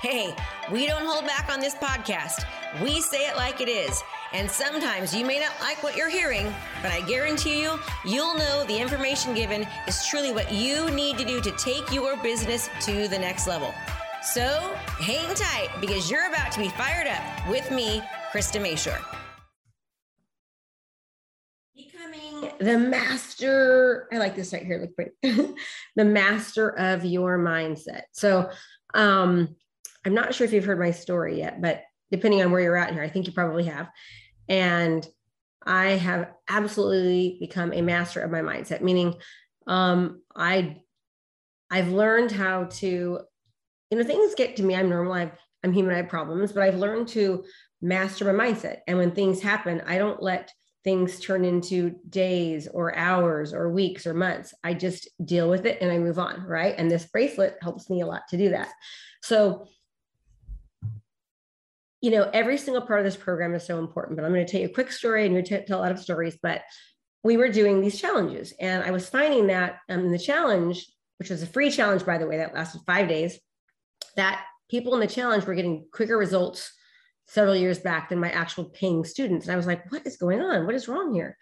Hey, we don't hold back on this podcast. We say it like it is. And sometimes you may not like what you're hearing, but I guarantee you, you'll know the information given is truly what you need to do to take your business to the next level. So hang tight because you're about to be fired up with me, Krista Mashore. Becoming the master, I like this right here, look pretty. the master of your mindset. So, um, I'm not sure if you've heard my story yet, but depending on where you're at here, I think you probably have. And I have absolutely become a master of my mindset, meaning um, I I've learned how to, you know, things get to me. I'm normal. i am human. I have problems, but I've learned to master my mindset. And when things happen, I don't let things turn into days or hours or weeks or months. I just deal with it and I move on. Right. And this bracelet helps me a lot to do that. So you know, every single part of this program is so important, but I'm going to tell you a quick story and you're to tell a lot of stories, but we were doing these challenges and I was finding that um, the challenge, which was a free challenge, by the way, that lasted five days, that people in the challenge were getting quicker results several years back than my actual paying students. And I was like, what is going on? What is wrong here?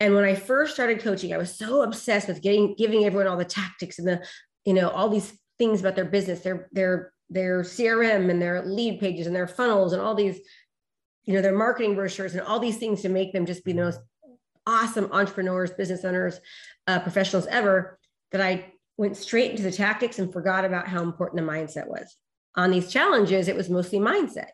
And when I first started coaching, I was so obsessed with getting, giving everyone all the tactics and the, you know, all these things about their business, their, their their CRM and their lead pages and their funnels and all these, you know, their marketing brochures and all these things to make them just be the most awesome entrepreneurs, business owners, uh, professionals ever, that I went straight into the tactics and forgot about how important the mindset was. On these challenges, it was mostly mindset.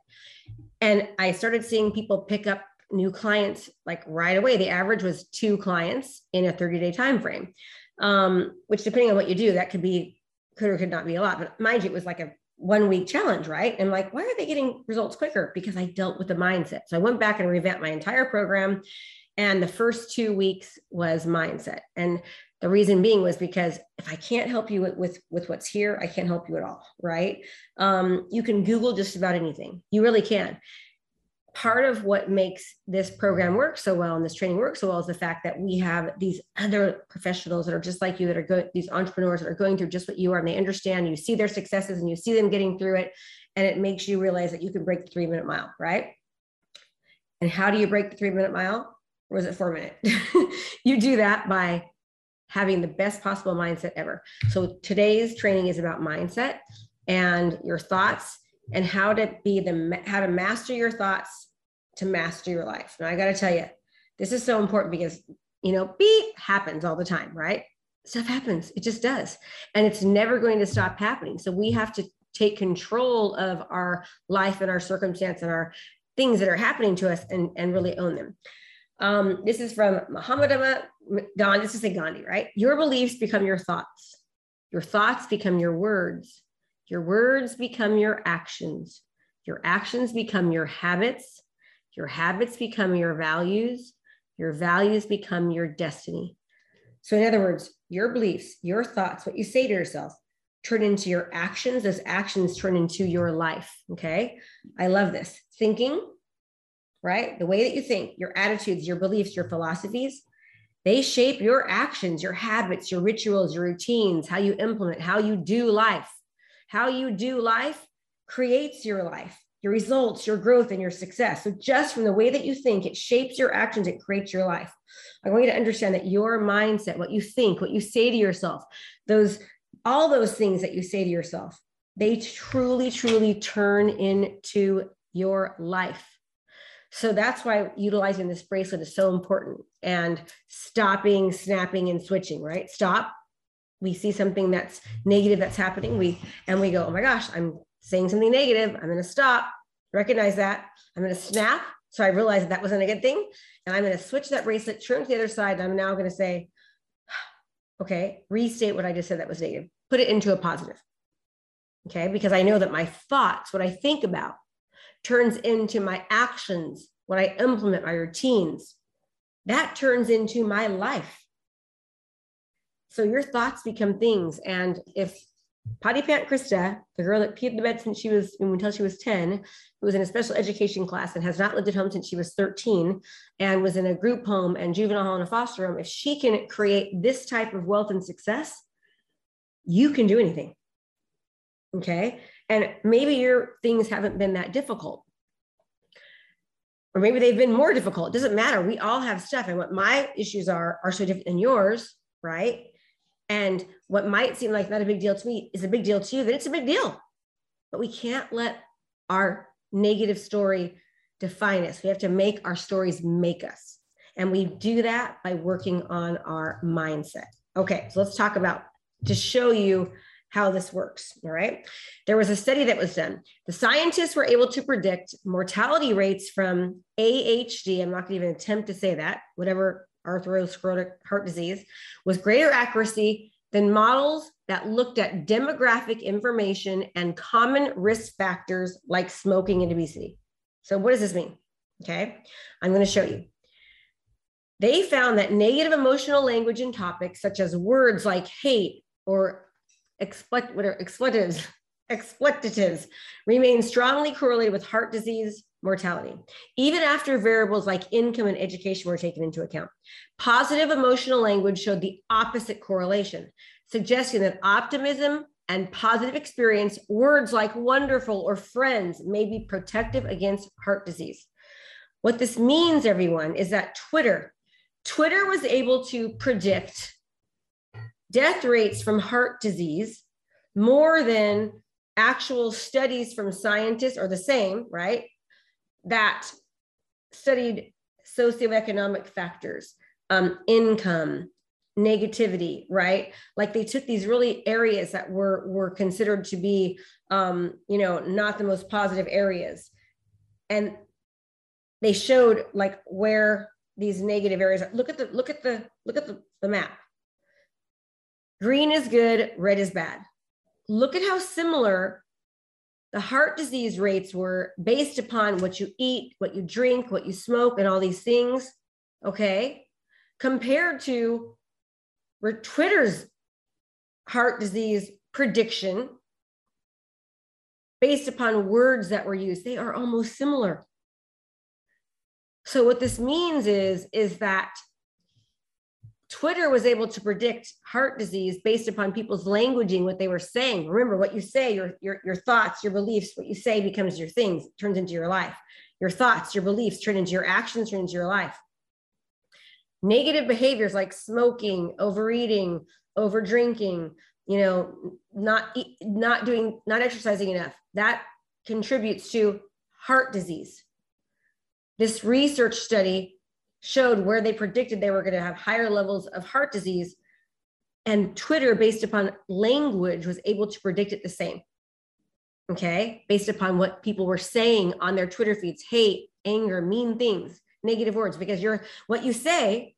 And I started seeing people pick up new clients like right away. The average was two clients in a 30 day time frame, um, which depending on what you do, that could be could or could not be a lot. But mind you, it was like a one week challenge, right? And like, why are they getting results quicker? Because I dealt with the mindset. So I went back and revamped my entire program. And the first two weeks was mindset. And the reason being was because if I can't help you with, with, with what's here, I can't help you at all, right? Um, you can Google just about anything. You really can part of what makes this program work so well and this training work so well is the fact that we have these other professionals that are just like you that are good these entrepreneurs that are going through just what you are and they understand you see their successes and you see them getting through it and it makes you realize that you can break the three minute mile right? And how do you break the three minute mile? Or was it four minute? You do that by having the best possible mindset ever. So today's training is about mindset and your thoughts and how to be the how to master your thoughts to master your life. Now I got to tell you, this is so important because you know, beep happens all the time, right? Stuff happens. It just does. And it's never going to stop happening. So we have to take control of our life and our circumstance and our things that are happening to us and, and really own them. Um, this is from Mahatma Gandhi. This is a Gandhi, right? Your beliefs become your thoughts. Your thoughts become your words. Your words become your actions. Your actions become your habits. Your habits become your values. Your values become your destiny. So, in other words, your beliefs, your thoughts, what you say to yourself, turn into your actions. Those actions turn into your life. Okay. I love this. Thinking, right? The way that you think, your attitudes, your beliefs, your philosophies, they shape your actions, your habits, your rituals, your routines, how you implement, how you do life. How you do life creates your life, your results, your growth, and your success. So, just from the way that you think, it shapes your actions, it creates your life. I want you to understand that your mindset, what you think, what you say to yourself, those all those things that you say to yourself, they truly, truly turn into your life. So that's why utilizing this bracelet is so important and stopping, snapping, and switching, right? Stop, we see something that's negative that's happening we and we go oh my gosh i'm saying something negative. I'm going to stop recognize that. I'm going to snap. So i realized that, that wasn't a good thing and i'm going to switch that bracelet turn to the other side and i'm now going to say okay restate what i just said that was negative. Put it into a positive. Okay because i know that my thoughts what i think about turns into my actions what i implement my routines. That turns into my life So your thoughts become things. And if Potty Pant Krista, the girl that peed in the bed since she was until she was 10, who was in a special education class and has not lived at home since she was 13 and was in a group home and juvenile hall and a foster home, if she can create this type of wealth and success, you can do anything. Okay. And maybe your things haven't been that difficult. Or maybe they've been more difficult. It doesn't matter. We all have stuff. And what my issues are are so different than yours, right? And what might seem like not a big deal to me is a big deal to you, that it's a big deal. But we can't let our negative story define us. We have to make our stories make us. And we do that by working on our mindset. Okay, so let's talk about to show you how this works. All right. There was a study that was done. The scientists were able to predict mortality rates from AHD. I'm not going to even attempt to say that, whatever atherosclerotic heart disease, with greater accuracy than models that looked at demographic information and common risk factors like smoking and obesity. So, what does this mean? Okay, I'm going to show you. They found that negative emotional language and topics such as words like hate or what are expletives, expletives remain strongly correlated with heart disease, mortality, even after variables like income and education were taken into account. Positive emotional language showed the opposite correlation, suggesting that optimism and positive experience, words like wonderful or friends, may be protective against heart disease. What this means, everyone, is that Twitter, Twitter was able to predict death rates from heart disease more than actual studies from scientists are the same, right? That studied socioeconomic factors, um, income, negativity, right? Like they took these really areas that were were considered to be, um, you know, not the most positive areas, and they showed like where these negative areas. Are. Look at the look at the look at the, the map. Green is good, red is bad. Look at how similar the heart disease rates were based upon what you eat, what you drink, what you smoke, and all these things. Okay. Compared to Twitter's heart disease prediction based upon words that were used, they are almost similar. So what this means is, is that Twitter was able to predict heart disease based upon people's languaging, what they were saying. Remember, what you say, your, your, your thoughts, your beliefs, what you say becomes your things, turns into your life. Your thoughts, your beliefs turn into your actions, turn into your life. Negative behaviors like smoking, overeating, over drinking, you know, not not doing, not exercising enough, that contributes to heart disease. This research study showed where they predicted they were going to have higher levels of heart disease. And Twitter, based upon language, was able to predict it the same. Okay. Based upon what people were saying on their Twitter feeds hate, anger, mean things, negative words, because you're what you say,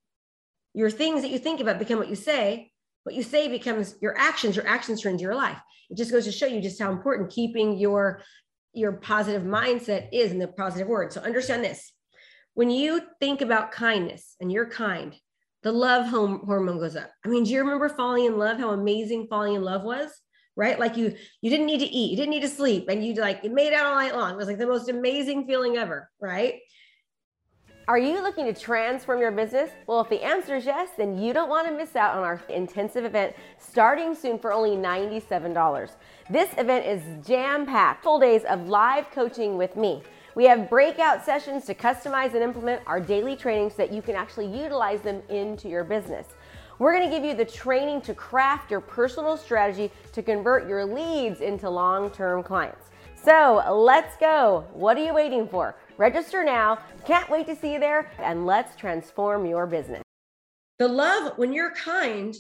your things that you think about become what you say. What you say becomes your actions, your actions turn into your life. It just goes to show you just how important keeping your your positive mindset is in the positive word. So understand this when you think about kindness and you're kind, the love hormone goes up. I mean, do you remember falling in love? How amazing falling in love was, right? Like you, you didn't need to eat, you didn't need to sleep, and you like it made out all night long. It was like the most amazing feeling ever, right? Are you looking to transform your business? Well, if the answer is yes, then you don't want to miss out on our intensive event starting soon for only $97. This event is jam packed, full days of live coaching with me. We have breakout sessions to customize and implement our daily trainings so that you can actually utilize them into your business. We're going to give you the training to craft your personal strategy to convert your leads into long term clients. So let's go. What are you waiting for? Register now. Can't wait to see you there, and let's transform your business. The love, when you're kind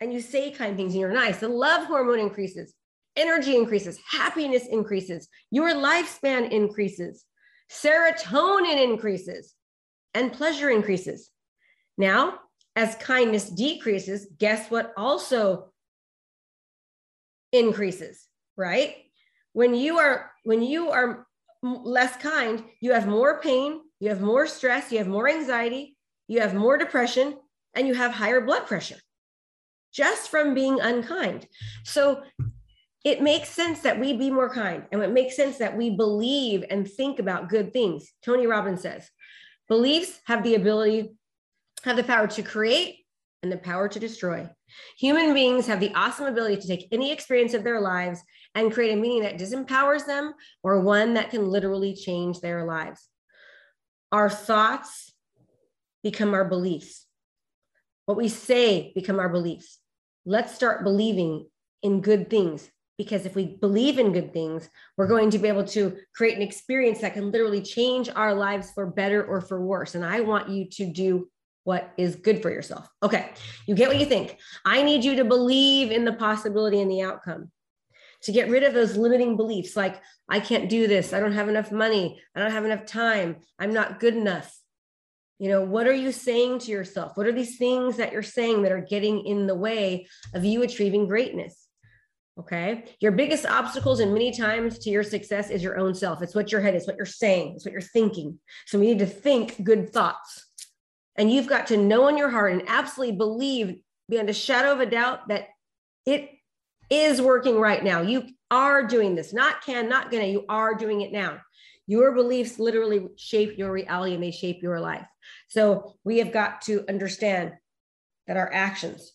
and you say kind things and you're nice, the love hormone increases energy increases, happiness increases, your lifespan increases, serotonin increases, and pleasure increases. Now, as kindness decreases, guess what also increases, right? When you are when you are less kind, you have more pain, you have more stress, you have more anxiety, you have more depression, and you have higher blood pressure. just from being unkind. So it makes sense that we be more kind and it makes sense that we believe and think about good things. Tony Robbins says beliefs have the ability, have the power to create and the power to destroy. Human beings have the awesome ability to take any experience of their lives and create a meaning that disempowers them or one that can literally change their lives. Our thoughts become our beliefs. What we say become our beliefs. Let's start believing in good things because if we believe in good things, we're going to be able to create an experience that can literally change our lives for better or for worse. And I want you to do what is good for yourself. Okay, you get what you think. I need you to believe in the possibility and the outcome to get rid of those limiting beliefs like, I can't do this. I don't have enough money. I don't have enough time. I'm not good enough. You know, what are you saying to yourself? What are these things that you're saying that are getting in the way of you achieving greatness? Okay. Your biggest obstacles, and many times to your success, is your own self. It's what your head is, what you're saying, it's what you're thinking. So we need to think good thoughts. And you've got to know in your heart and absolutely believe beyond a shadow of a doubt that it is working right now. You are doing this, not can, not gonna. You are doing it now. Your beliefs literally shape your reality and they shape your life. So we have got to understand that our actions,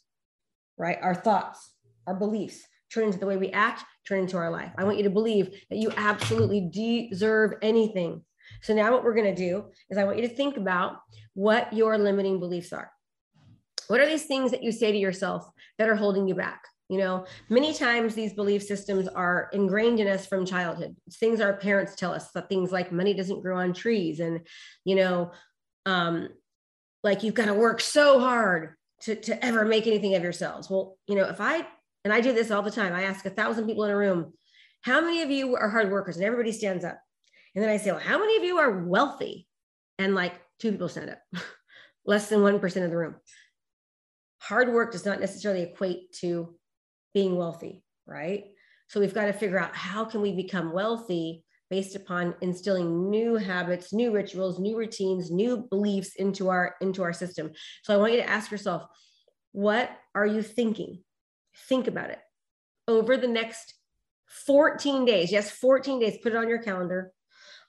right, our thoughts, our beliefs turn into the way we act, turn into our life. I want you to believe that you absolutely deserve anything. So now what we're going to do is I want you to think about what your limiting beliefs are. What are these things that you say to yourself that are holding you back? You know, many times these belief systems are ingrained in us from childhood. It's things our parents tell us that things like money doesn't grow on trees and, you know, um, like you've got to work so hard to, to ever make anything of yourselves. Well, you know, if I, and I do this all the time, I ask a thousand people in a room, how many of you are hard workers? And everybody stands up. And then I say, well, how many of you are wealthy? And like two people stand up, less than 1% of the room. Hard work does not necessarily equate to being wealthy, right? So we've got to figure out how can we become wealthy based upon instilling new habits, new rituals, new routines, new beliefs into our into our system. So I want you to ask yourself, what are you thinking? Think about it. Over the next 14 days, yes, 14 days, put it on your calendar.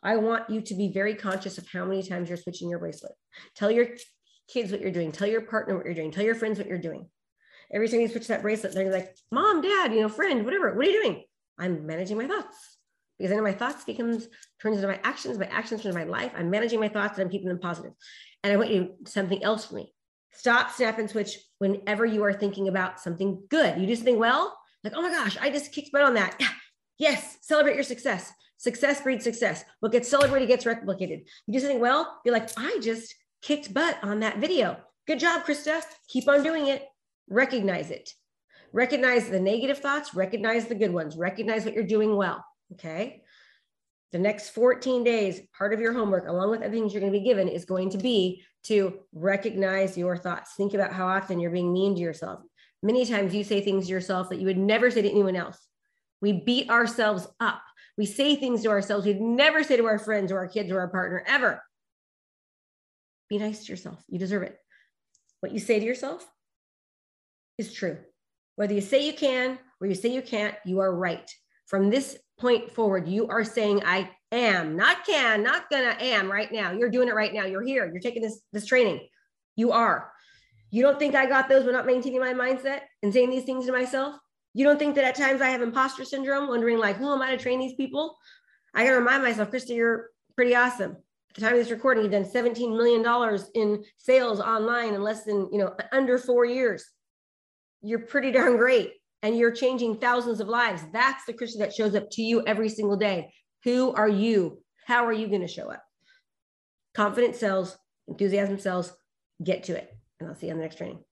I want you to be very conscious of how many times you're switching your bracelet. Tell your kids what you're doing, tell your partner what you're doing, tell your friends what you're doing every time you switch that bracelet, they're like, mom, dad, you know, friend, whatever. What are you doing? I'm managing my thoughts because I know my thoughts becomes turns into my actions. My actions turn into my life. I'm managing my thoughts and I'm keeping them positive. And I want you something else for me. Stop, snap, and switch whenever you are thinking about something good. You do something well, like, oh my gosh, I just kicked butt on that. Yes, celebrate your success. Success breeds success. What gets celebrated gets replicated. You do something well, you're like, I just kicked butt on that video. Good job, Krista. Keep on doing it recognize it. Recognize the negative thoughts, recognize the good ones, recognize what you're doing well. Okay. The next 14 days, part of your homework, along with other things you're going to be given, is going to be to recognize your thoughts. Think about how often you're being mean to yourself. Many times you say things to yourself that you would never say to anyone else. We beat ourselves up. We say things to ourselves we'd never say to our friends or our kids or our partner ever. Be nice to yourself. You deserve it. What you say to yourself, is true. Whether you say you can or you say you can't, you are right. From this point forward, you are saying, I am, not can, not gonna, am right now. You're doing it right now. You're here. You're taking this, this training. You are. You don't think I got those but not maintaining my mindset and saying these things to myself? You don't think that at times I have imposter syndrome, wondering like, who am I to train these people? I gotta remind myself, Krista, you're pretty awesome. At the time of this recording, you've done $17 million in sales online in less than, you know, under four years you're pretty darn great and you're changing thousands of lives. That's the Krista that shows up to you every single day. Who are you? How are you going to show up? Confidence sells, enthusiasm sells. Get to it. And I'll see you on the next training.